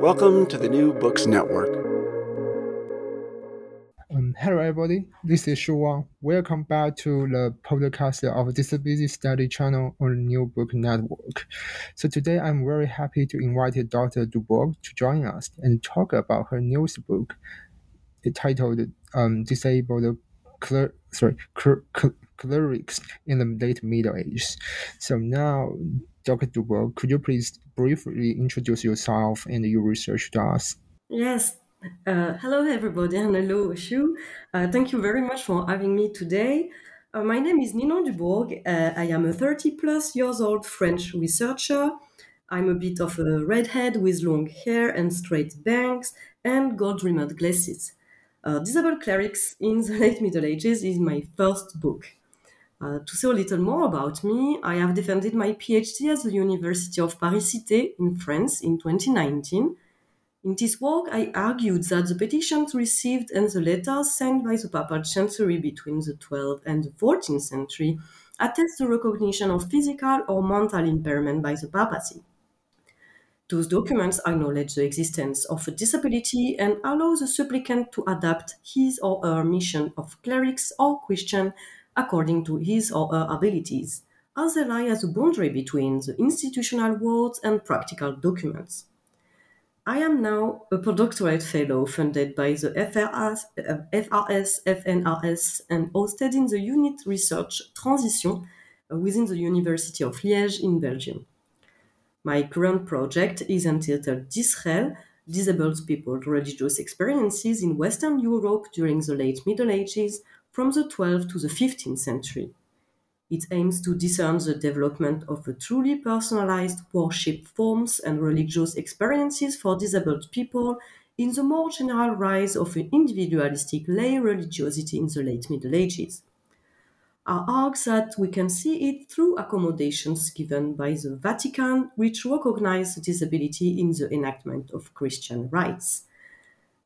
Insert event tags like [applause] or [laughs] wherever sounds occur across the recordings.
Welcome to the New Books Network. Um, hello, everybody. This is Shu Wang. Welcome back to the podcast of Disability Study channel on New Book Network. So today, I'm very happy to invite Dr. Dubourg to join us and talk about her newest book, titled um, "Disabled Cler- sorry, Cler- Clerics in the Late Middle Ages." So now, Dr. Dubourg, could you please briefly introduce yourself and your research to us? Yes. Uh, hello, everybody, and hello, Shu. Uh, thank you very much for having me today. Uh, my name is Ninon Dubourg. Uh, I am a 30 plus years old French researcher. I'm a bit of a redhead with long hair and straight bangs and gold rimmed glasses. Uh, Disabled Clerics in the [laughs] Late Middle Ages is my first book. Uh, to say a little more about me, I have defended my PhD at the University of Paris-Cité in France in 2019. In this work, I argued that the petitions received and the letters sent by the papal chancery between the 12th and the 14th century attest the recognition of physical or mental impairment by the papacy. Those documents acknowledge the existence of a disability and allow the supplicant to adapt his or her mission of clerics or Christian according to his or her abilities, as they lie as a boundary between the institutional words and practical documents. I am now a postdoctorate fellow funded by the FRS, FRS, FNRS, and hosted in the unit research Transition within the University of Liège in Belgium. My current project is entitled Disrael, Disabled People's Religious Experiences in Western Europe during the late Middle Ages from the 12th to the 15th century. It aims to discern the development of a truly personalized worship forms and religious experiences for disabled people in the more general rise of an individualistic lay religiosity in the late Middle Ages. I argue that we can see it through accommodations given by the Vatican, which recognize disability in the enactment of Christian rites.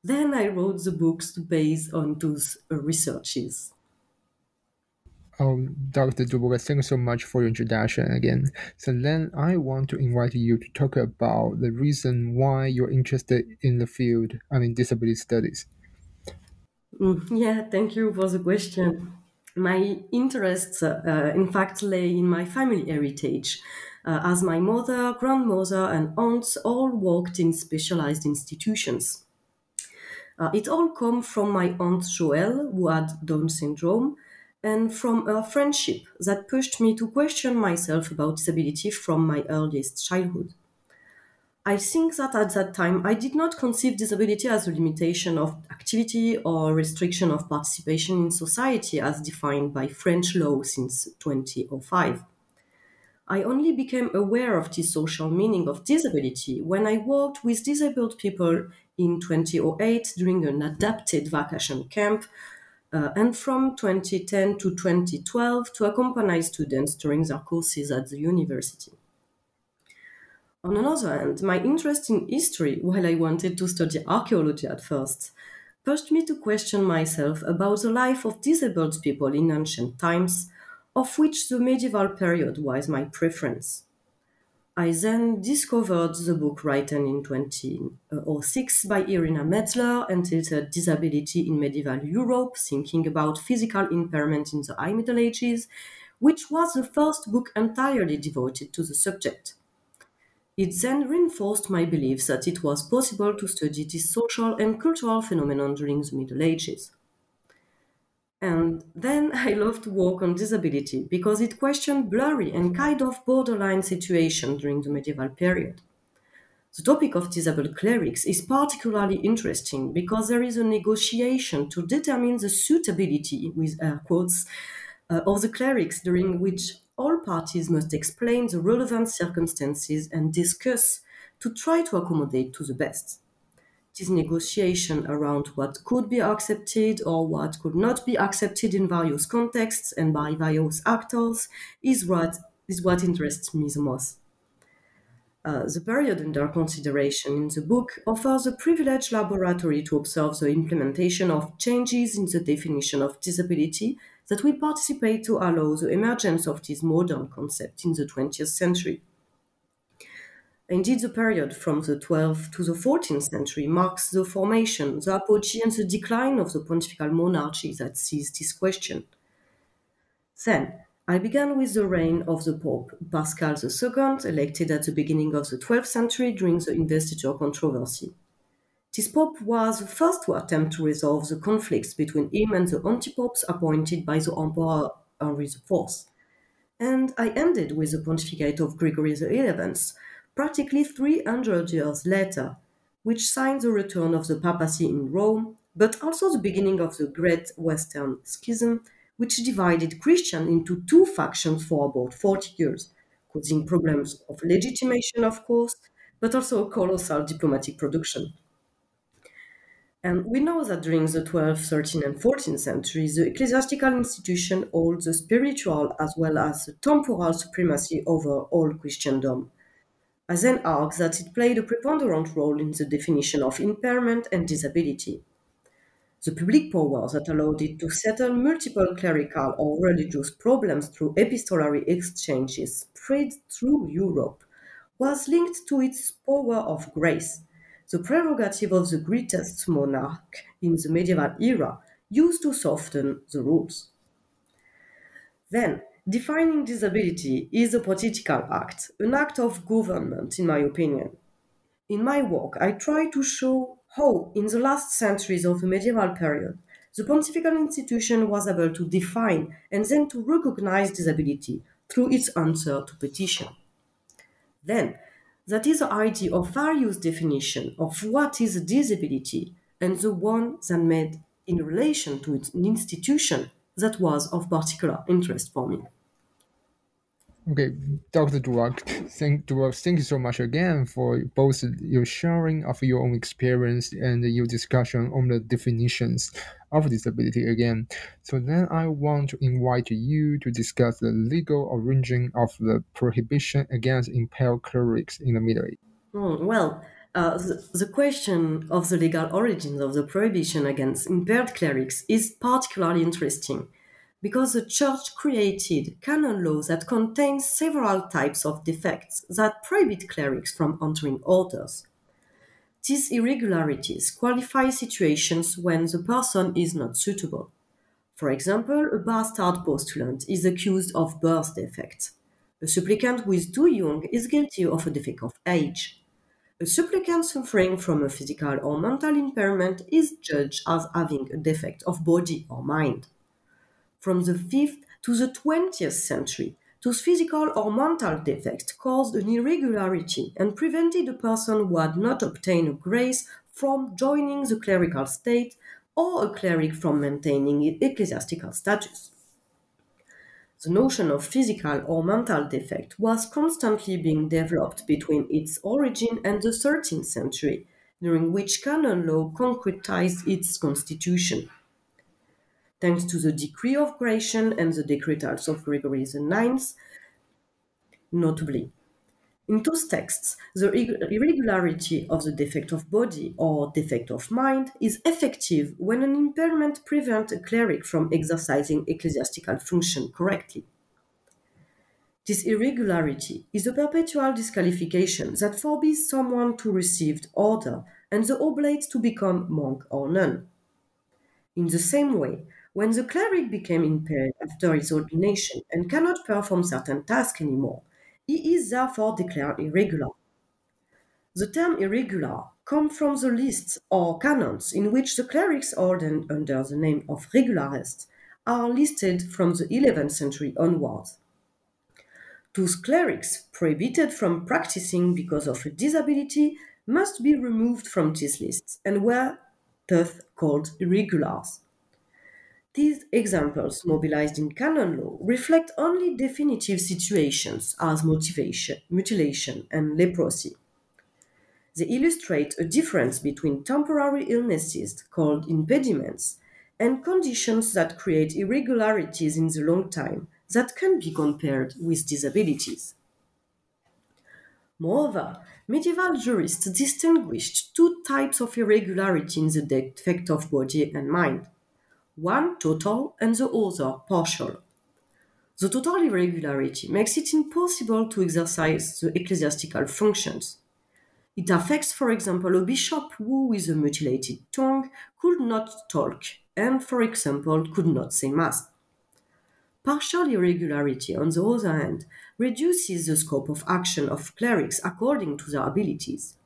Then I wrote the books based on those researches. Oh, Dr. Dubourg, thanks so much for your introduction again. So then I want to invite you to talk about the reason why you're interested in the field, I mean, disability studies. Mm, yeah, thank you for the question. My interests, uh, in fact, lay in my family heritage, uh, as my mother, grandmother, and aunts all worked in specialized institutions. Uh, it all came from my aunt Joelle, who had Down syndrome, and from a friendship that pushed me to question myself about disability from my earliest childhood. I think that at that time I did not conceive disability as a limitation of activity or restriction of participation in society as defined by French law since 2005. I only became aware of the social meaning of disability when I worked with disabled people in 2008 during an adapted vacation camp, uh, and from 2010 to 2012 to accompany students during their courses at the university. On another hand, my interest in history, while I wanted to study archaeology at first, pushed me to question myself about the life of disabled people in ancient times, of which the medieval period was my preference. I then discovered the book written in 2006 uh, by Irina Metzler entitled Disability in Medieval Europe Thinking about Physical Impairment in the High Middle Ages, which was the first book entirely devoted to the subject. It then reinforced my belief that it was possible to study this social and cultural phenomenon during the Middle Ages. And then I love to work on disability because it questioned blurry and kind of borderline situation during the medieval period. The topic of disabled clerics is particularly interesting because there is a negotiation to determine the suitability, with air quotes, uh, of the clerics during which all parties must explain the relevant circumstances and discuss to try to accommodate to the best this negotiation around what could be accepted or what could not be accepted in various contexts and by various actors is what is what interests me the most. Uh, the period under consideration in the book offers a privileged laboratory to observe the implementation of changes in the definition of disability that will participate to allow the emergence of this modern concept in the 20th century. Indeed, the period from the 12th to the 14th century marks the formation, the apogee, and the decline of the pontifical monarchy that sees this question. Then, I began with the reign of the Pope Paschal II, elected at the beginning of the 12th century during the investiture controversy. This pope was the first to attempt to resolve the conflicts between him and the antipopes appointed by the Emperor Henry IV. And I ended with the pontificate of Gregory XI, practically 300 years later, which signed the return of the papacy in Rome, but also the beginning of the Great Western Schism, which divided Christians into two factions for about 40 years, causing problems of legitimation, of course, but also a colossal diplomatic production. And we know that during the 12th, 13th, and 14th centuries, the ecclesiastical institution holds the spiritual as well as the temporal supremacy over all Christendom. I then argued that it played a preponderant role in the definition of impairment and disability. The public power that allowed it to settle multiple clerical or religious problems through epistolary exchanges spread through Europe was linked to its power of grace, the prerogative of the greatest monarch in the medieval era used to soften the rules. Then, Defining disability is a political act, an act of government, in my opinion. In my work, I try to show how, in the last centuries of the medieval period, the pontifical institution was able to define and then to recognize disability through its answer to petition. Then, that is the idea of various definition of what is a disability and the one that made in relation to an institution that was of particular interest for me. Okay, Dr. Duroc, thank, Duroc, thank you so much again for both your sharing of your own experience and your discussion on the definitions of disability again. So then I want to invite you to discuss the legal origin of the prohibition against impaired clerics in the Middle Ages. Mm, well, uh, the, the, question of the legal origins of the prohibition against impaired clerics is particularly interesting because the church created canon laws that contains several types of defects that prohibit clerics from entering orders. These irregularities qualify situations when the person is not suitable. For example, a bastard postulant is accused of birth defect. A supplicant who is too young is guilty of a defect of age. A supplicant suffering from a physical or mental impairment is judged as having a defect of body or mind from the 5th to the 20th century, those physical or mental defects caused an irregularity and prevented a person who had not obtained a grace from joining the clerical state or a cleric from maintaining ecclesiastical status. The notion of physical or mental defect was constantly being developed between its origin and the 13th century, during which canon law concretized its constitution thanks to the Decree of Gratian and the Decretals of Gregory IX, notably. In those texts, the irregularity of the defect of body or defect of mind is effective when an impairment prevents a cleric from exercising ecclesiastical function correctly. This irregularity is a perpetual disqualification that forbids someone to receive order and the oblate to become monk or nun. In the same way, when the cleric became impaired after his ordination and cannot perform certain tasks anymore, he is therefore declared irregular. The term irregular comes from the lists or canons in which the clerics ordained under the name of regularists are listed from the 11th century onwards. Those clerics prohibited from practicing because of a disability must be removed from these lists and were thus called irregulars. These examples, mobilized in canon law, reflect only definitive situations as motivation, mutilation, and leprosy. They illustrate a difference between temporary illnesses, called impediments, and conditions that create irregularities in the long time that can be compared with disabilities. Moreover, medieval jurists distinguished two types of irregularity in the defect of body and mind one total and the other partial. The total irregularity makes it impossible to exercise the ecclesiastical functions. It affects, for example, a bishop who, with a mutilated tongue, could not talk and, for example, could not say Mass. Partial irregularity, on the other hand, reduces the scope of action of clerics according to their abilities.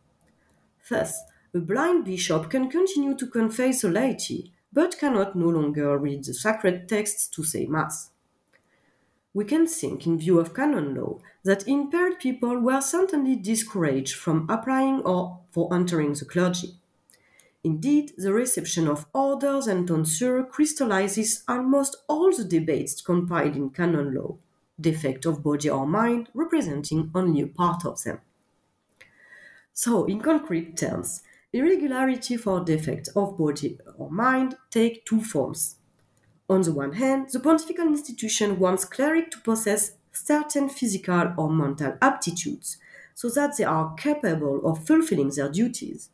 Thus, a blind bishop can continue to confess the laity, but cannot no longer read the sacred texts to say Mass. We can think, in view of canon law, that impaired people were certainly discouraged from applying or for entering the clergy. Indeed, the reception of orders and tonsure crystallizes almost all the debates compiled in canon law, defect of body or mind representing only a part of them. So, in concrete terms, Irregularity for defect of body or mind take two forms. On the one hand, the pontifical institution wants clerics to possess certain physical or mental aptitudes so that they are capable of fulfilling their duties.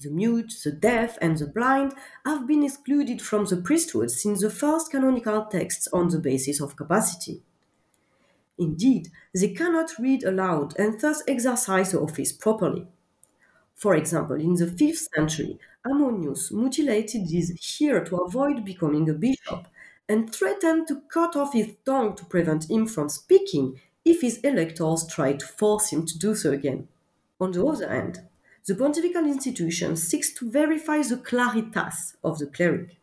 The mute, the deaf, and the blind have been excluded from the priesthood since the first canonical texts on the basis of capacity. Indeed, they cannot read aloud and thus exercise the office properly. For example, in the 5th century, Ammonius mutilated his ear to avoid becoming a bishop and threatened to cut off his tongue to prevent him from speaking if his electors tried to force him to do so again. On the other hand, the pontifical institution seeks to verify the claritas of the cleric.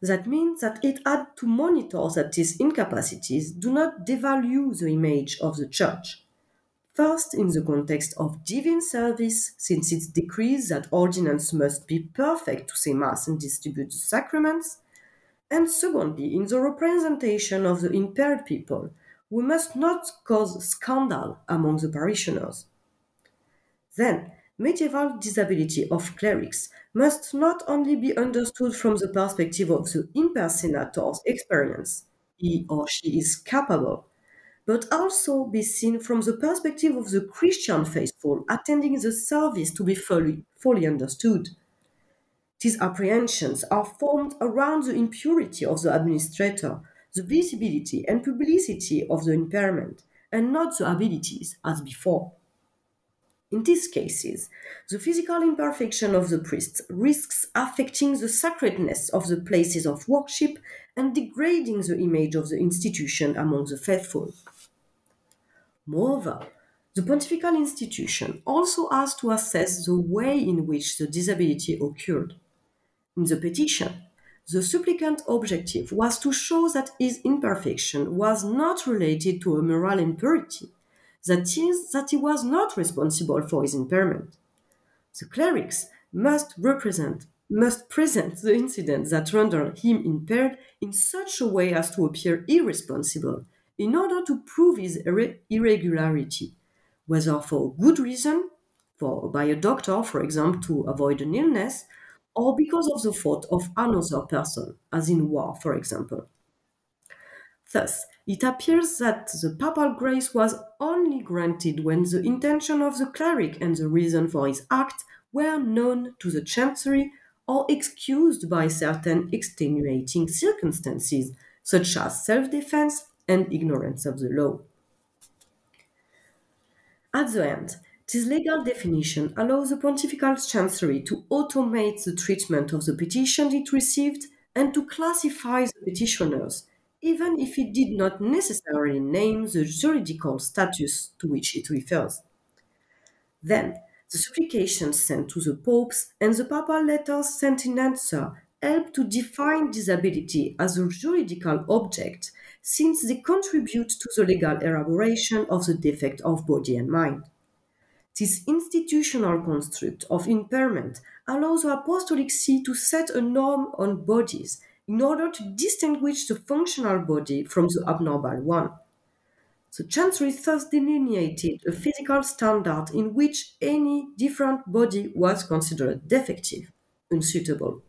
That means that it had to monitor that these incapacities do not devalue the image of the church First, in the context of divine service, since it decrees that ordinance must be perfect to say Mass and distribute the sacraments. And secondly, in the representation of the impaired people, we must not cause scandal among the parishioners. Then, medieval disability of clerics must not only be understood from the perspective of the impersonator's experience, he or she is capable but also be seen from the perspective of the Christian faithful attending the service to be fully, fully understood. These apprehensions are formed around the impurity of the administrator, the visibility and publicity of the impairment, and not the abilities as before. In these cases, the physical imperfection of the priest risks affecting the sacredness of the places of worship and degrading the image of the institution among the faithful. Moreover, the pontifical institution also has to assess the way in which the disability occurred. In the petition, the supplicant objective was to show that his imperfection was not related to a moral impurity, that is, that he was not responsible for his impairment. The clerics must represent must present the incident that rendered him impaired in such a way as to appear irresponsible in order to prove his irregularity, whether for good reason, for by a doctor, for example, to avoid an illness, or because of the fault of another person, as in war, for example. Thus, it appears that the papal grace was only granted when the intention of the cleric and the reason for his act were known to the chancery or excused by certain extenuating circumstances, such as self defense and ignorance of the law. At the end, this legal definition allows the pontifical chancery to automate the treatment of the petition it received and to classify the petitioners, even if it did not necessarily name the juridical status to which it refers. Then, the supplications sent to the popes and the papal letters sent in answer help to define disability as a juridical object since they contribute to the legal elaboration of the defect of body and mind. This institutional construct of impairment allows the Apostolic See to set a norm on bodies in order to distinguish the functional body from the abnormal one. The Chancery thus delineated a physical standard in which any different body was considered defective, unsuitable.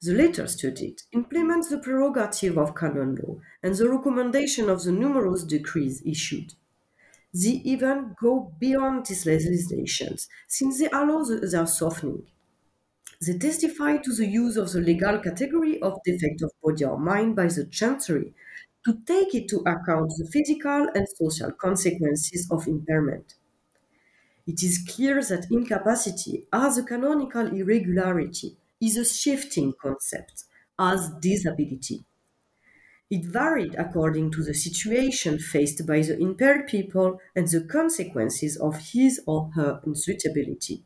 The later studied implements the prerogative of canon law and the recommendation of the numerous decrees issued. They even go beyond these legislations, since they allow their softening. They testify to the use of the legal category of defect of body or mind by the Chancery to take into account the physical and social consequences of impairment. It is clear that incapacity, as a canonical irregularity, is a shifting concept, as disability. It varied according to the situation faced by the impaired people and the consequences of his or her unsuitability.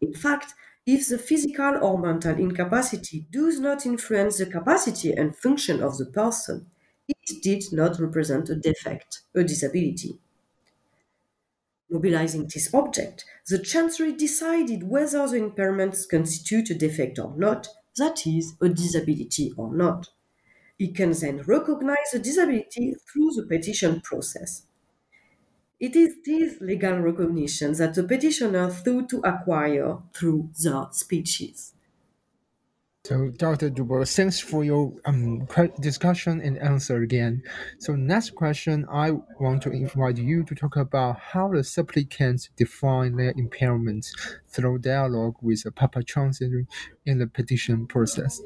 In fact, if the physical or mental incapacity does not influence the capacity and function of the person, it did not represent a defect, a disability. Mobilizing this object, the Chancery decided whether the impairments constitute a defect or not, that is, a disability or not. It can then recognize the disability through the petition process. It is this legal recognition that the petitioner sought to acquire through the speeches. So, Dr. Dubois, thanks for your um, discussion and answer again. So, next question, I want to invite you to talk about how the supplicants define their impairments through dialogue with the Papal Chancery in the petition process.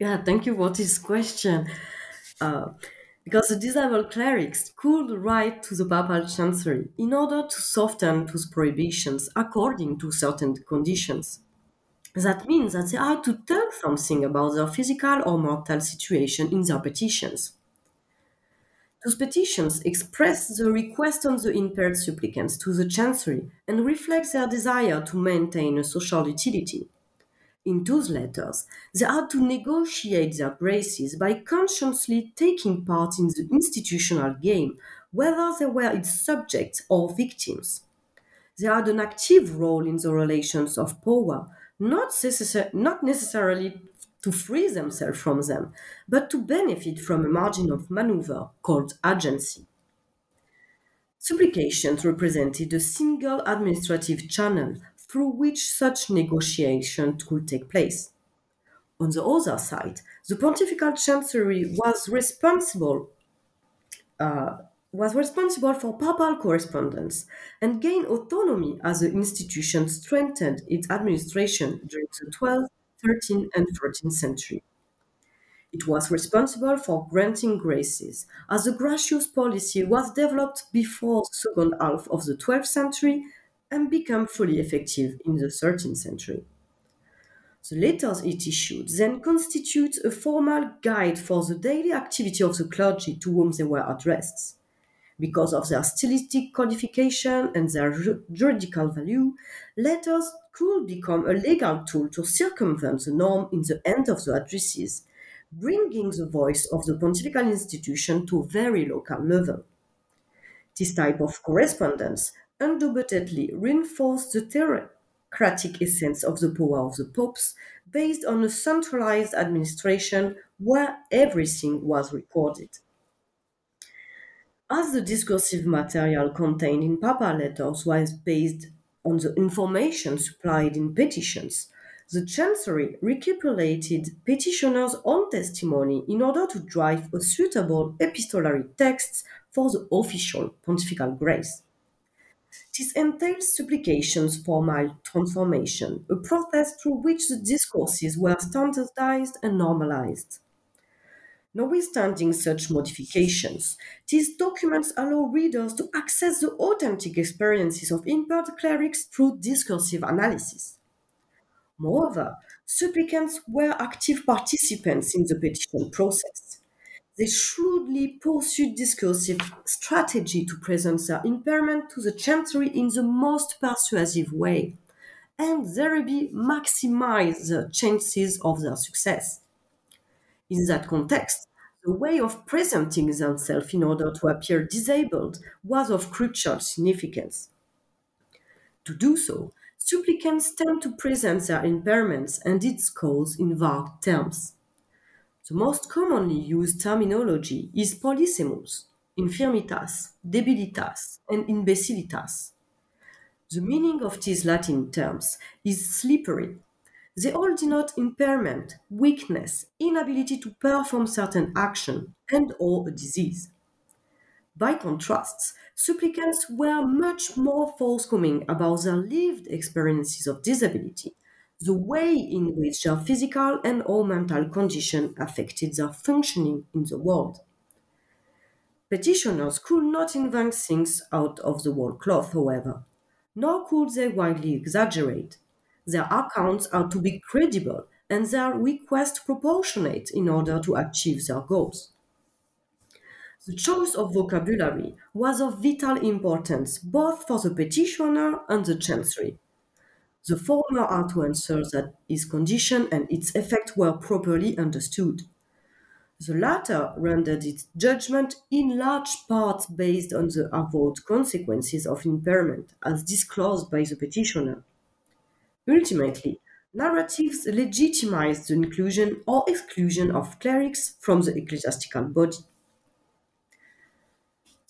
Yeah, thank you for this question. Uh, because the disabled clerics could write to the papal chancery in order to soften those prohibitions according to certain conditions. That means that they had to tell something about their physical or mortal situation in their petitions. Those petitions express the request on the impaired supplicants to the Chancery and reflect their desire to maintain a social utility. In those letters, they had to negotiate their graces by consciously taking part in the institutional game, whether they were its subjects or victims. They had an active role in the relations of power, not, necessar- not necessarily to free themselves from them, but to benefit from a margin of maneuver called agency. Supplications represented a single administrative channel through which such negotiation could take place. On the other side, the pontifical chancery was responsible uh, was responsible for papal correspondence and gained autonomy as the institution strengthened its administration during the 12th, 13th, and 14th century. It was responsible for granting graces, as the gracious policy was developed before the second half of the 12th century and became fully effective in the 13th century. The letters it issued then constitute a formal guide for the daily activity of the clergy to whom they were addressed. Because of their stylistic codification and their juridical value, letters could become a legal tool to circumvent the norm in the end of the addresses, bringing the voice of the pontifical institution to a very local level. This type of correspondence undoubtedly reinforced the theocratic essence of the power of the popes based on a centralized administration where everything was recorded. As the discursive material contained in papal letters was based on the information supplied in petitions, the Chancery recapitulated petitioners' own testimony in order to drive a suitable epistolary text for the official pontifical grace. This entails supplications for mild transformation, a process through which the discourses were standardized and normalized. Notwithstanding such modifications, these documents allow readers to access the authentic experiences of impaired clerics through discursive analysis. Moreover, supplicants were active participants in the petition process. They shrewdly pursued discursive strategy to present their impairment to the chancery in the most persuasive way, and thereby maximize the chances of their success. In that context, the way of presenting themselves in order to appear disabled was of crucial significance. To do so, supplicants tend to present their impairments and its cause in vague terms. The most commonly used terminology is polysemous, infirmitas, debilitas, and imbecilitas. The meaning of these Latin terms is slippery. They all denote impairment, weakness, inability to perform certain action, and or a disease. By contrast, supplicants were much more forthcoming about their lived experiences of disability, the way in which their physical and or mental condition affected their functioning in the world. Petitioners could not invent things out of the whole cloth, however, nor could they widely exaggerate. Their accounts are to be credible and their requests proportionate in order to achieve their goals. The choice of vocabulary was of vital importance both for the petitioner and the chancery. The former are to ensure that his condition and its effect were properly understood. The latter rendered its judgment in large part based on the avowed consequences of impairment as disclosed by the petitioner. Ultimately, narratives legitimize the inclusion or exclusion of clerics from the ecclesiastical body.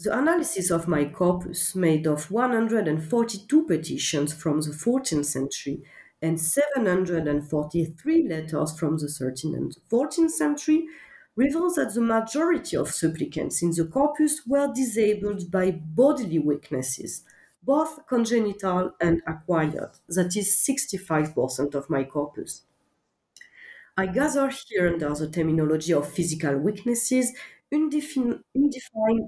The analysis of my corpus, made of 142 petitions from the 14th century and 743 letters from the 13th and 14th century, reveals that the majority of supplicants in the corpus were disabled by bodily weaknesses, both congenital and acquired, that is 65% of my corpus. I gather here under the terminology of physical weaknesses undefined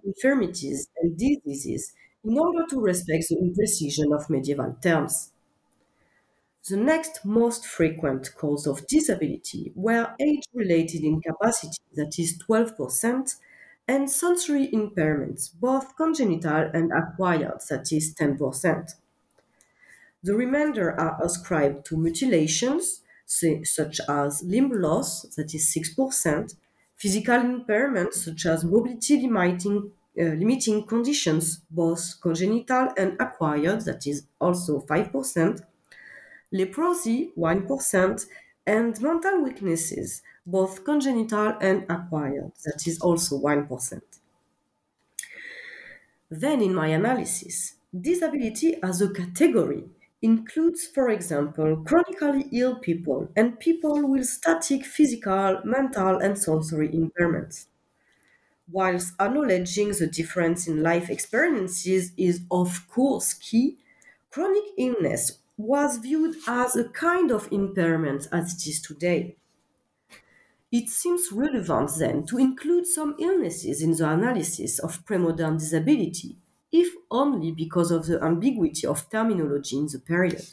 infirmities and diseases in order to respect the imprecision of medieval terms. The next most frequent cause of disability were age-related incapacity, that is 12%, and sensory impairments, both congenital and acquired, that is 10%. The remainder are ascribed to mutilations, such as limb loss, that is 6%, physical impairments such as mobility limiting, uh, limiting conditions, both congenital and acquired, that is also 5%, leprosy, 1%, and mental weaknesses, both congenital and acquired, that is also 1%. Then, in my analysis, disability as a category includes, for example, chronically ill people and people with static physical, mental, and sensory impairments. Whilst acknowledging the difference in life experiences is, of course, key, chronic illness was viewed as a kind of impairment as it is today. It seems relevant then to include some illnesses in the analysis of premodern disability if only because of the ambiguity of terminology in the period.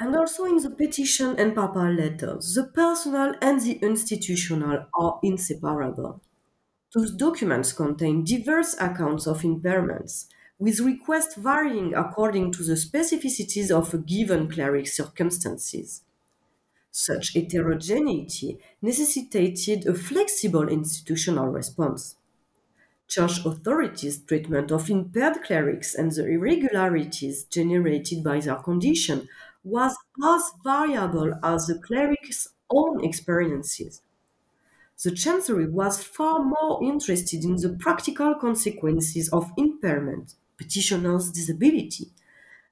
And also in the petition and papal letters, the personal and the institutional are inseparable. Those documents contain diverse accounts of impairments, with requests varying according to the specificities of a given cleric's circumstances. Such heterogeneity necessitated a flexible institutional response church authorities' treatment of impaired clerics and the irregularities generated by their condition was as variable as the cleric's own experiences. The Chancery was far more interested in the practical consequences of impairment, petitioner's disability,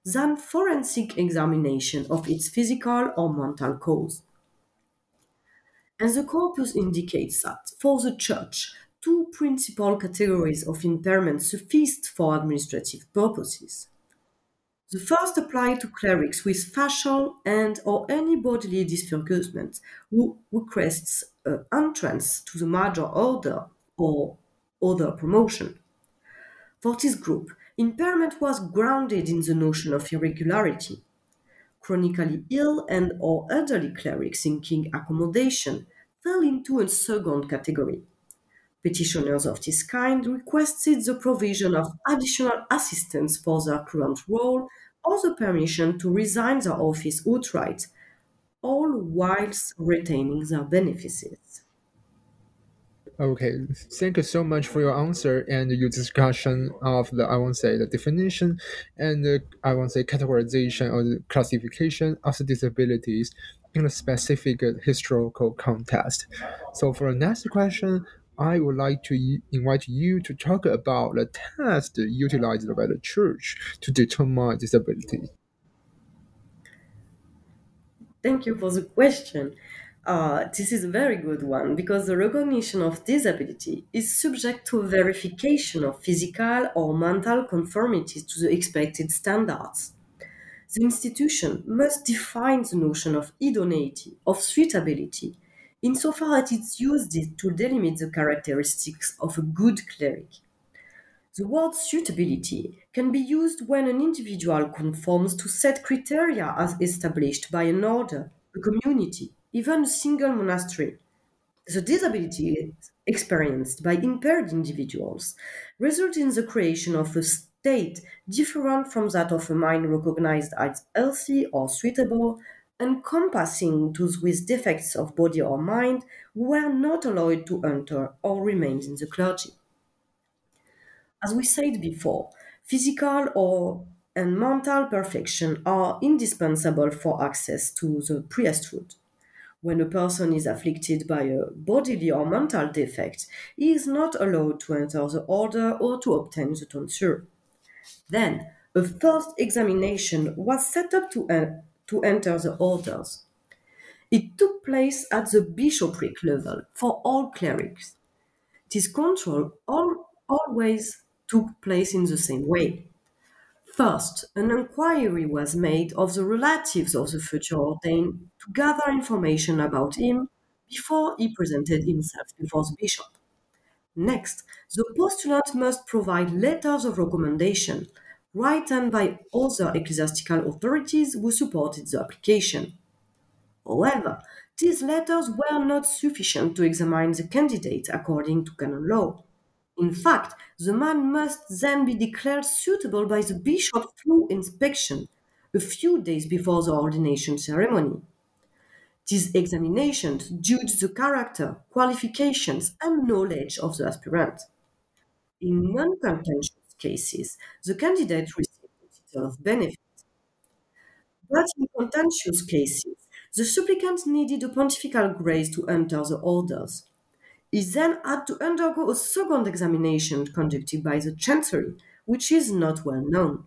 than forensic examination of its physical or mental cause. And the corpus indicates that, for the Church, two principal categories of impairment sufficed for administrative purposes. The first applied to clerics with facial and or any bodily disfigurement who requests uh, entrance to the major order or other promotion. For this group, impairment was grounded in the notion of irregularity. Chronically ill and or elderly clerics seeking accommodation fell into a second category. Petitioners of this kind requested the provision of additional assistance for their current role or the permission to resign their office outright, all whilst retaining their benefits. Okay, thank you so much for your answer and your discussion of the I won't say the definition and the, I won't say categorization or the classification of the disabilities in a specific historical context. So for the next question, I would like to invite you to talk about the test utilized by the church to determine disability. Thank you for the question. Uh, this is a very good one because the recognition of disability is subject to verification of physical or mental conformity to the expected standards. The institution must define the notion of idoneity, of suitability, insofar as it's used to delimit the characteristics of a good cleric. The word suitability can be used when an individual conforms to set criteria as established by an order, a community, even a single monastery. The disability experienced by impaired individuals result in the creation of a state different from that of a mind recognized as healthy or suitable, encompassing those with defects of body or mind who were not allowed to enter or remain in the clergy. As we said before, physical or and mental perfection are indispensable for access to the priesthood. When a person is afflicted by a bodily or mental defect, he is not allowed to enter the order or to obtain the tonsure. Then, a first examination was set up to, uh, to enter the orders. It took place at the bishopric level for all clerics. This control all, always took place in the same way. First, an inquiry was made of the relatives of the future ordained to gather information about him before he presented himself before the bishop. Next, the postulant must provide letters of recommendation written by other ecclesiastical authorities who supported the application. However, these letters were not sufficient to examine the candidate according to canon law. In fact, the man must then be declared suitable by the bishop through inspection, a few days before the ordination ceremony. These examinations judge the character, qualifications, and knowledge of the aspirant. In non contentious cases, the candidate receives a title of benefit. But in contentious cases, the supplicant needed a pontifical grace to enter the orders. He then had to undergo a second examination conducted by the Chancery, which is not well known.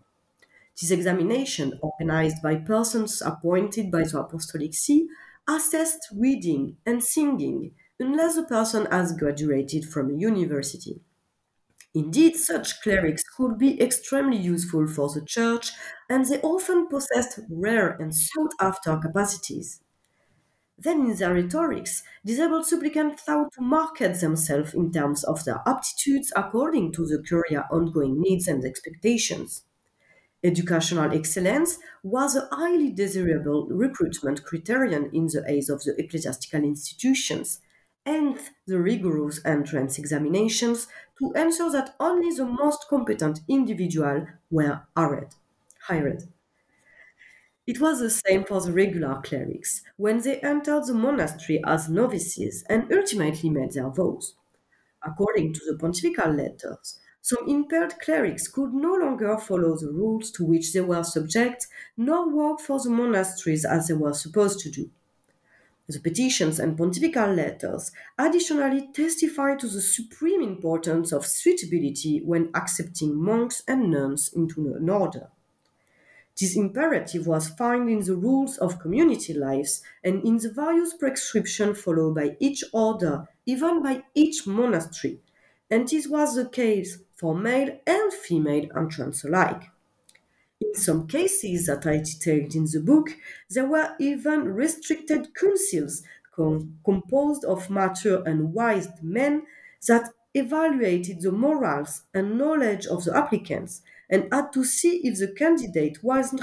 This examination, organized by persons appointed by the Apostolic See, assessed reading and singing unless the person has graduated from a university. Indeed, such clerics could be extremely useful for the church, and they often possessed rare and sought after capacities. Then, in their rhetorics, disabled supplicants thought to market themselves in terms of their aptitudes according to the curia ongoing needs and expectations. Educational excellence was a highly desirable recruitment criterion in the eyes of the ecclesiastical institutions, and the rigorous entrance examinations to ensure that only the most competent individual were hired. hired. It was the same for the regular clerics when they entered the monastery as novices and ultimately made their vows. According to the pontifical letters, some impaired clerics could no longer follow the rules to which they were subject, nor work for the monasteries as they were supposed to do. The petitions and pontifical letters additionally testify to the supreme importance of suitability when accepting monks and nuns into an order. This imperative was found in the rules of community lives and in the various prescriptions followed by each order, even by each monastery, and this was the case for male and female entrants alike. In some cases that I detailed in the book, there were even restricted councils com- composed of mature and wise men that evaluated the morals and knowledge of the applicants and had to see if the candidate was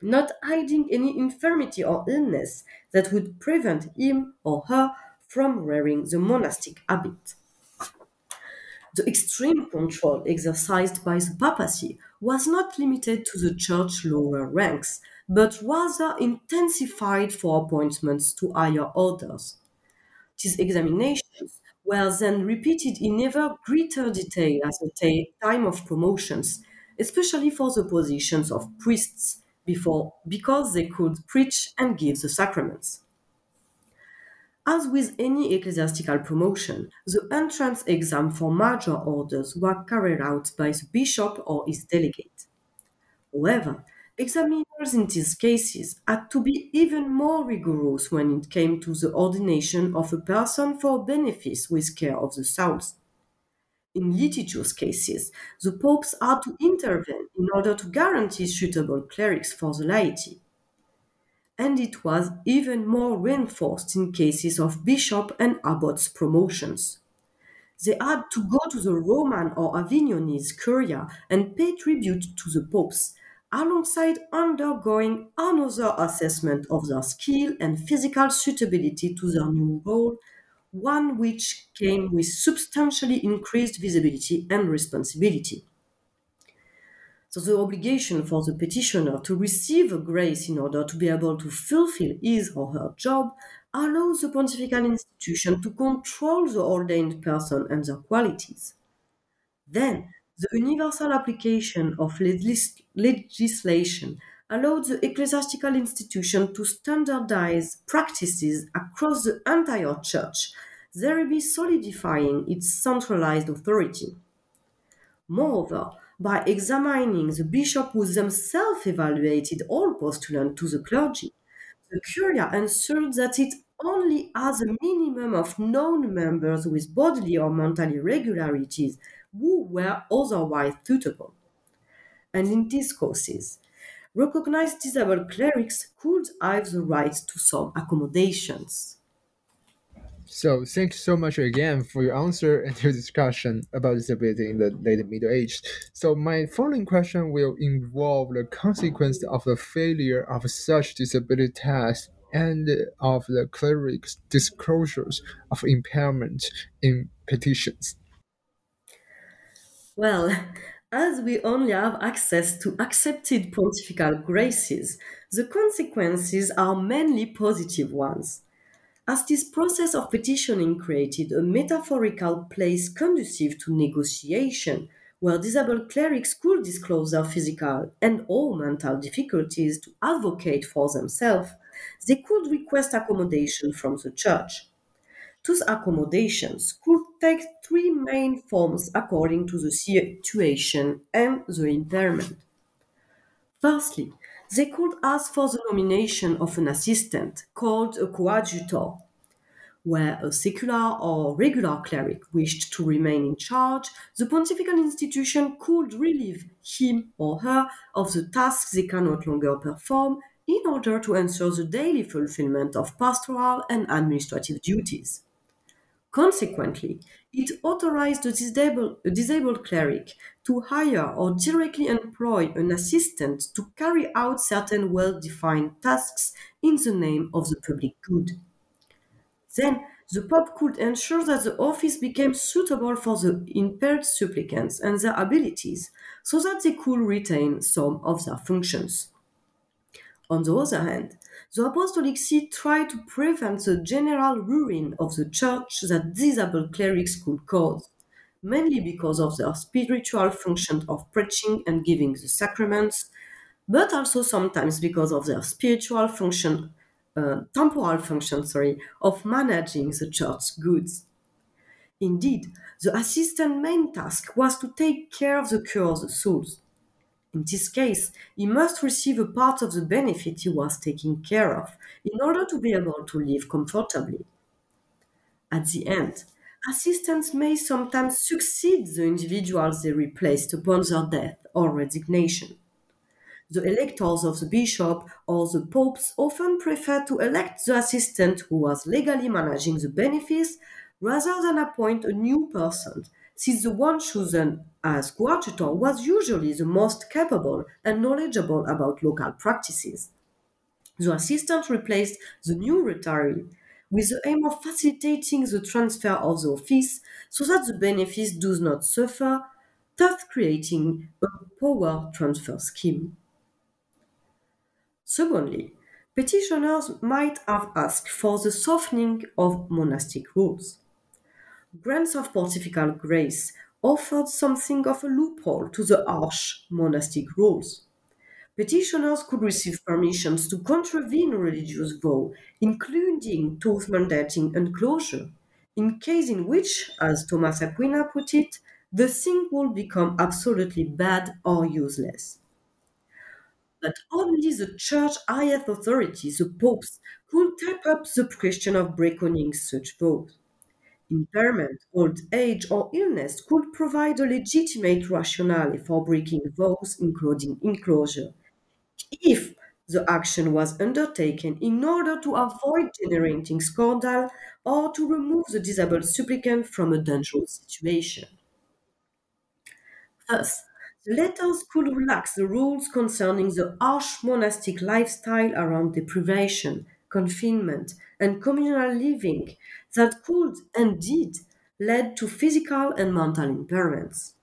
not hiding any infirmity or illness that would prevent him or her from wearing the monastic habit. The extreme control exercised by the papacy was not limited to the church lower ranks, but rather intensified for appointments to higher orders. These examinations were then repeated in ever greater detail at the time of promotions, especially for the positions of priests, before, because they could preach and give the sacraments. As with any ecclesiastical promotion, the entrance exam for major orders was carried out by the bishop or his delegate. However, examiners in these cases had to be even more rigorous when it came to the ordination of a person for benefice with care of the souls. In litigious cases, the popes had to intervene in order to guarantee suitable clerics for the laity. And it was even more reinforced in cases of bishop and abbots promotions. They had to go to the Roman or Avignonese curia and pay tribute to the popes, alongside undergoing another assessment of their skill and physical suitability to their new role one which came with substantially increased visibility and responsibility. So, the obligation for the petitioner to receive a grace in order to be able to fulfill his or her job allows the pontifical institution to control the ordained person and their qualities. Then, the universal application of legis- legislation allowed the ecclesiastical institution to standardize practices across the entire church, thereby solidifying its centralized authority. Moreover, by examining the bishop who themselves evaluated all postulants to the clergy, the Curia ensured that it only has a minimum of known members with bodily or mental irregularities who were otherwise suitable. And in these cases, recognized disabled clerics could have the right to some accommodations. So, thanks so much again for your answer and your discussion about disability in the late Middle Age. So, my following question will involve the consequence of the failure of such disability tests and of the cleric's disclosures of impairment in petitions. Well, as we only have access to accepted pontifical graces, the consequences are mainly positive ones. As this process of petitioning created a metaphorical place conducive to negotiation, where disabled clerics could disclose their physical and or mental difficulties to advocate for themselves, they could request accommodation from the church. Those accommodations could take three main forms according to the situation and the impairment. Firstly, they could ask for the nomination of an assistant called a coadjutor, where a secular or regular cleric wished to remain in charge, the pontifical institution could relieve him or her of the tasks they cannot longer perform in order to ensure the daily fulfillment of pastoral and administrative duties. Consequently, it authorized a disabled, a disabled, cleric to hire or directly employ an assistant to carry out certain well defined tasks in the name of the public good. Then, the Pope could ensure that the office became suitable for the impaired supplicants and their abilities, so that they could retain some of their functions. On the other hand, the Apostolic See tried to prevent the general ruin of the Church that disabled clerics could cause, mainly because of their spiritual function of preaching and giving the sacraments, but also sometimes because of their spiritual function, uh, temporal function, sorry, of managing the church's goods. Indeed, the assistant's main task was to take care of the cure of the souls. In this case, he must receive a part of the benefice he was taking care of in order to be able to live comfortably. At the end, assistants may sometimes succeed the individuals they replaced upon their death or resignation. The electors of the bishop or the popes often prefer to elect the assistant who was legally managing the benefice rather than appoint a new person since the one chosen as coadjutor was usually the most capable and knowledgeable about local practices. The assistant replaced the new retiree with the aim of facilitating the transfer of the office so that the benefice does not suffer, thus creating a power transfer scheme. Secondly, petitioners might have asked for the softening of monastic rules grants of pontifical grace offered something of a loophole to the harsh monastic rules. Petitioners could receive permissions to contravene religious vow, including tooth mandating enclosure, in case in which, as Thomas Aquinas put it, the thing will become absolutely bad or useless. But only the church highest authorities, the popes, could take up the question of breaking such vows impairment, old age, or illness could provide a legitimate rationale for breaking vows, including enclosure, if the action was undertaken in order to avoid generating scandal or to remove the disabled supplicant from a dangerous situation. Thus, the letters could relax the rules concerning the harsh monastic lifestyle around deprivation, confinement, and communal living that could and did lead to physical and mental impairments.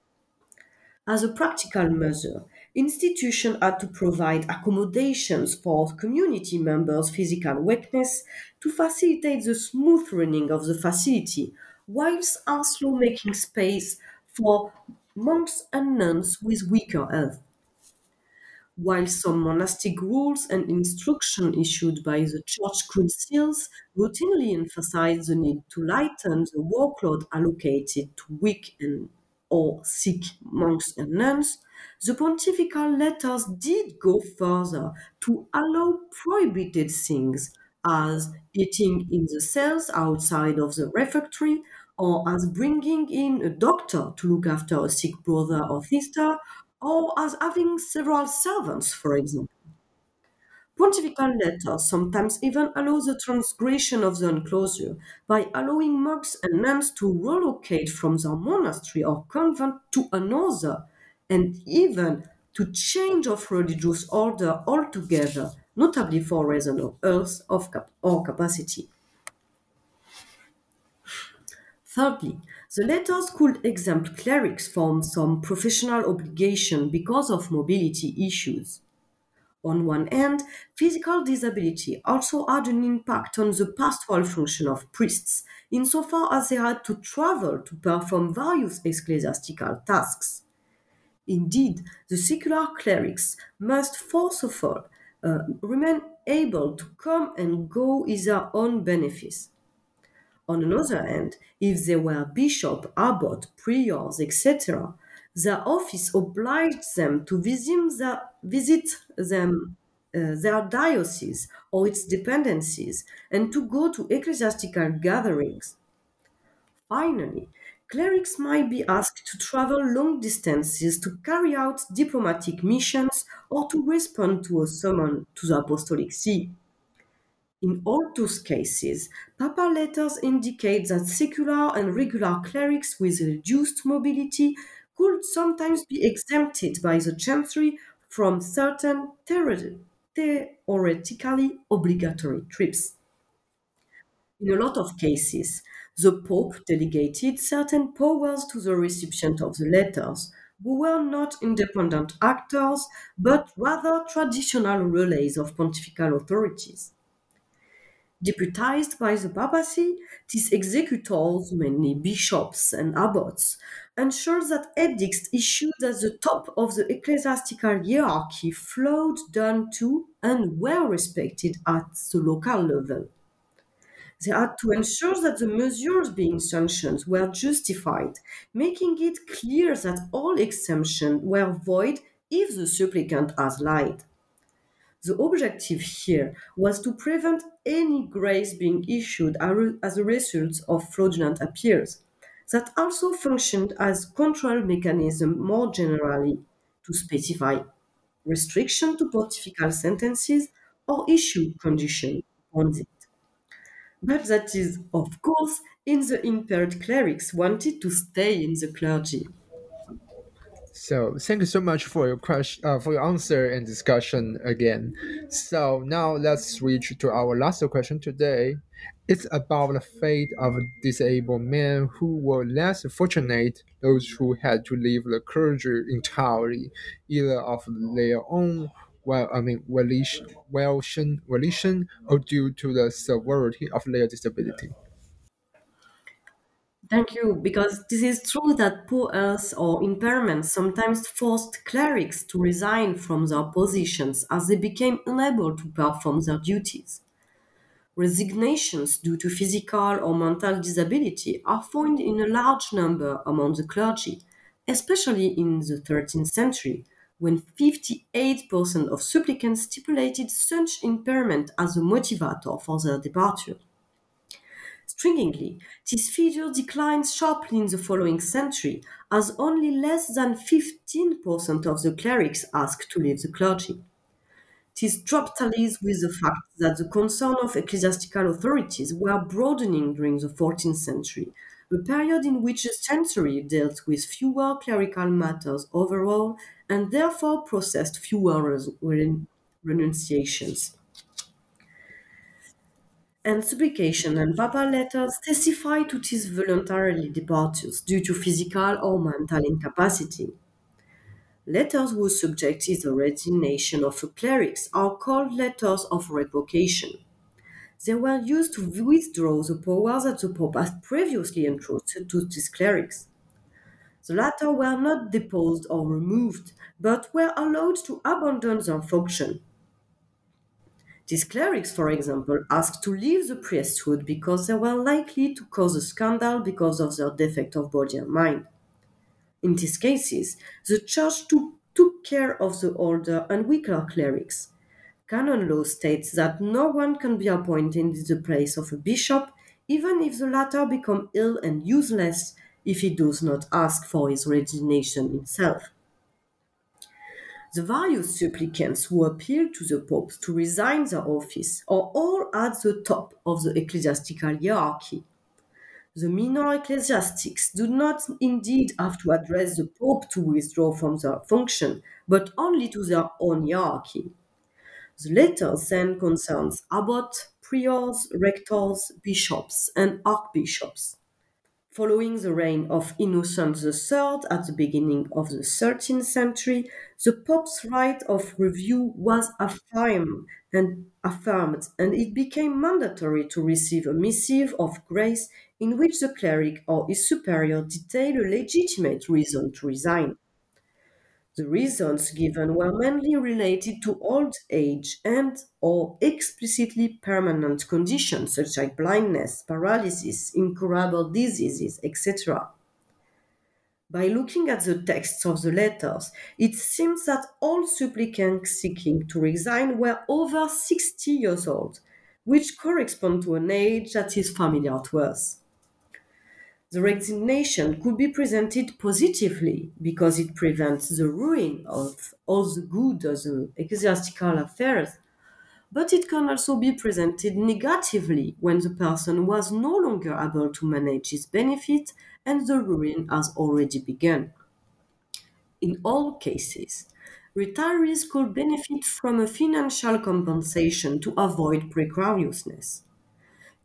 As a practical measure, institutions had to provide accommodations for community members' physical weakness to facilitate the smooth running of the facility, whilst also making space for monks and nuns with weaker health. While some monastic rules and instruction issued by the church councils routinely emphasize the need to lighten the workload allocated to weak and or sick monks and nuns, the pontifical letters did go further to allow prohibited things as eating in the cells outside of the refectory or as bringing in a doctor to look after a sick brother or sister or as having several servants, for example. Pontifical letters sometimes even allow the transgression of the enclosure by allowing monks and nuns to relocate from their monastery or convent to another, and even to change of religious order altogether, notably for reasons of health or capacity. Thirdly, the letters could exempt clerics from some professional obligation because of mobility issues. On one hand, physical disability also had an impact on the pastoral function of priests, insofar as they had to travel to perform various ecclesiastical tasks. Indeed, the secular clerics must first of all uh, remain able to come and go in their own benefice. On another hand, if they were bishop, abbot, priors, etc., their office obliged them to visit, the, visit them, uh, their diocese or its dependencies and to go to ecclesiastical gatherings. Finally, clerics might be asked to travel long distances to carry out diplomatic missions or to respond to a summon to the apostolic see. In all those cases, papal letters indicate that secular and regular clerics with reduced mobility could sometimes be exempted by the chancery from certain theoretically obligatory trips. In a lot of cases, the Pope delegated certain powers to the recipient of the letters, who were not independent actors, but rather traditional relays of pontifical authorities. Deputized by the papacy, these executors, mainly bishops and abbots, ensured that edicts issued at the top of the ecclesiastical hierarchy flowed down to and were respected at the local level. They had to ensure that the measures being sanctioned were justified, making it clear that all exemptions were void if the supplicant has lied. The objective here was to prevent any grace being issued as a result of fraudulent appeals that also functioned as control mechanism more generally to specify restriction to pontifical sentences or issue condition on it. But that is, of course, in the impaired clerics wanted to stay in the clergy. So thank you so much for your question, uh, for your answer and discussion again. So now let's switch to our last question today. It's about the fate of disabled men who were less fortunate, those who had to leave the clergy entirely, either of their own well, I mean, volition, volition, volition, or due to the severity of their disability. Thank you, because this is true that poor health or impairment sometimes forced clerics to resign from their positions as they became unable to perform their duties. Resignations due to physical or mental disability are found in a large number among the clergy, especially in the 13th century, when 58% of supplicants stipulated such impairment as a motivator for their departure. Strikingly, this figure declines sharply in the following century, as only less than 15% of the clerics asked to leave the clergy. This drop tallies with the fact that the concern of ecclesiastical authorities were broadening during the 14th century, a period in which the chancery dealt with fewer clerical matters overall and therefore processed fewer renunciations and supplication and papal letters testify to these voluntarily departures due to physical or mental incapacity. Letters whose subject is the resignation of a clerics are called letters of revocation. They were used to withdraw the powers that the Pope had previously entrusted to these clerics. The latter were not deposed or removed, but were allowed to abandon their function these clerics, for example, asked to leave the priesthood because they were likely to cause a scandal because of their defect of body and mind. In these cases, the church took, took care of the older and weaker clerics. Canon law states that no one can be appointed in the place of a bishop, even if the latter become ill and useless if he does not ask for his resignation himself. The various supplicants who appealed to the Pope to resign their office are all at the top of the ecclesiastical hierarchy. The minor ecclesiastics do not indeed have to address the Pope to withdraw from their function, but only to their own hierarchy. The letter then concerns abbots, priors, rectors, bishops, and archbishops. Following the reign of Innocent III at the beginning of the 13th century, the Pope's right of review was affirmed and affirmed, and it became mandatory to receive a missive of grace in which the cleric or his superior detailed a legitimate reason to resign. The reasons given were mainly related to old age and or explicitly permanent conditions such as blindness, paralysis, incurable diseases, etc. By looking at the texts of the letters, it seems that all supplicants seeking to resign were over 60 years old, which corresponds to an age that is familiar to us the resignation could be presented positively because it prevents the ruin of all the good of the ecclesiastical affairs. But it can also be presented negatively when the person was no longer able to manage his benefice and the ruin has already begun. In all cases, retirees could benefit from a financial compensation to avoid precariousness.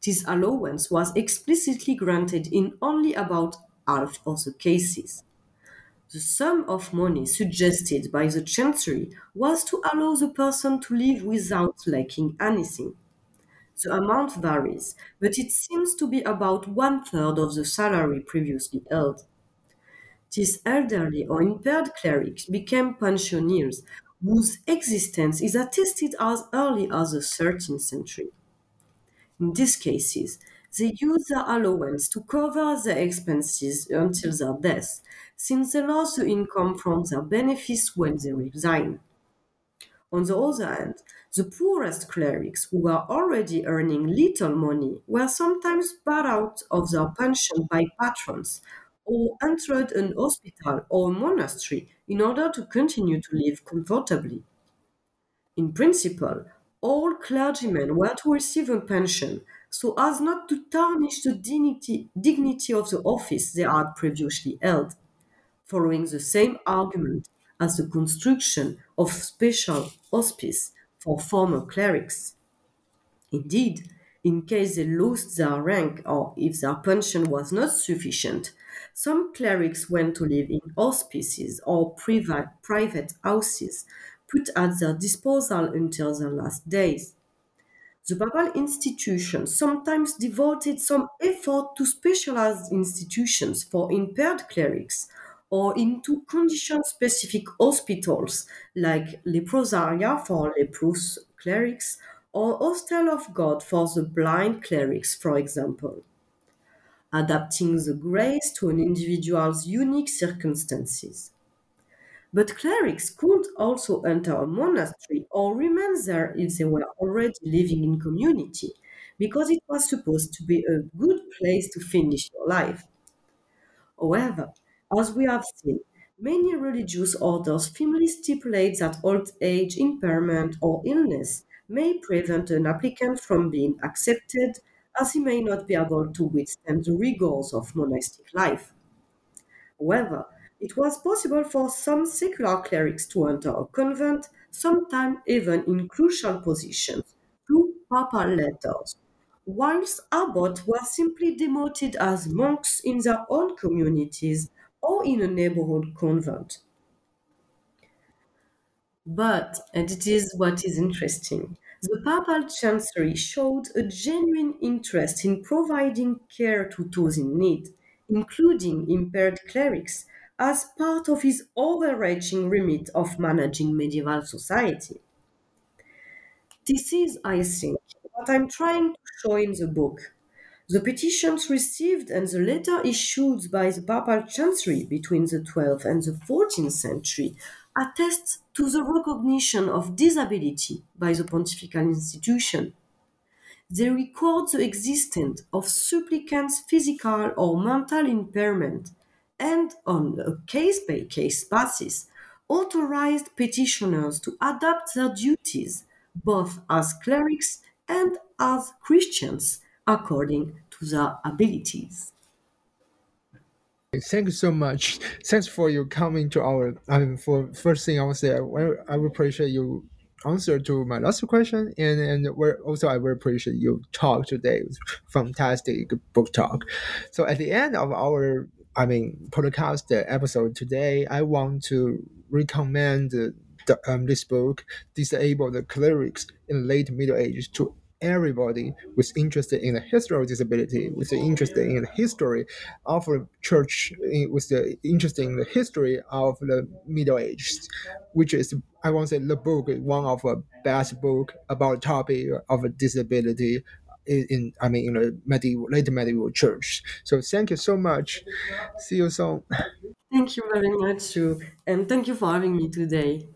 This allowance was explicitly granted in only about half of the cases. The sum of money suggested by the Chancery was to allow the person to live without lacking anything. The amount varies, but it seems to be about one third of the salary previously held. These elderly or impaired clerics became pensioners whose existence is attested as early as the 13th century. In these cases, they use their allowance to cover their expenses until their death, since they lost the income from their benefits when they resign. On the other hand, the poorest clerics, who were already earning little money, were sometimes bought out of their pension by patrons or entered an hospital or monastery in order to continue to live comfortably. In principle, all clergymen were to receive a pension so as not to tarnish the dignity, dignity of the office they had previously held, following the same argument as the construction of special hospice for former clerics. Indeed, in case they lost their rank or if their pension was not sufficient, some clerics went to live in hospices or private, private houses put at their disposal until their last days. The papal institutions sometimes devoted some effort to specialized institutions for impaired clerics or into condition specific hospitals like leprosaria for leprous clerics or hostel of God for the blind clerics, for example. Adapting the grace to an individual's unique circumstances. But clerics could also enter a monastery or remain there if they were already living in community, because it was supposed to be a good place to finish your life. However, as we have seen, many religious orders firmly stipulate that old age, impairment, or illness may prevent an applicant from being accepted as he may not be able to withstand the rigors of monastic life. However, it was possible for some secular clerics to enter a convent, sometimes even in crucial positions, through papal letters, whilst abbots were simply demoted as monks in their own communities or in a neighborhood convent. But, and it is what is interesting, the papal chancery showed a genuine interest in providing care to those in need, including impaired clerics, as part of his overarching remit of managing medieval society. This is, I think, what I'm trying to show in the book. The petitions received and the letter issued by the papal chancery between the 12th and the 14th century attest to the recognition of disability by the pontifical institution. They record the existence of supplicants' physical or mental impairment and, on a case by case basis, authorized petitioners to adapt their duties both as clerics and as Christians according to their abilities. Thank you so much. Thanks for your coming to our. I mean, for first thing I would say, I, I would appreciate you answer to my last question, and and also I would appreciate you talk today. Fantastic book talk. So at the end of our I mean, podcast the episode today, I want to recommend the, um, this book, Disabled Clerics in Late Middle Ages, to everybody who's interested in the history of disability, with interested in the history of the church, with the interested in the history of the Middle Ages, which is I want to say the book is one of the best book about topic of disability in, I mean in the medieval medieval church. So thank you so much. See you soon. Thank you very much, too, and thank you for having me today.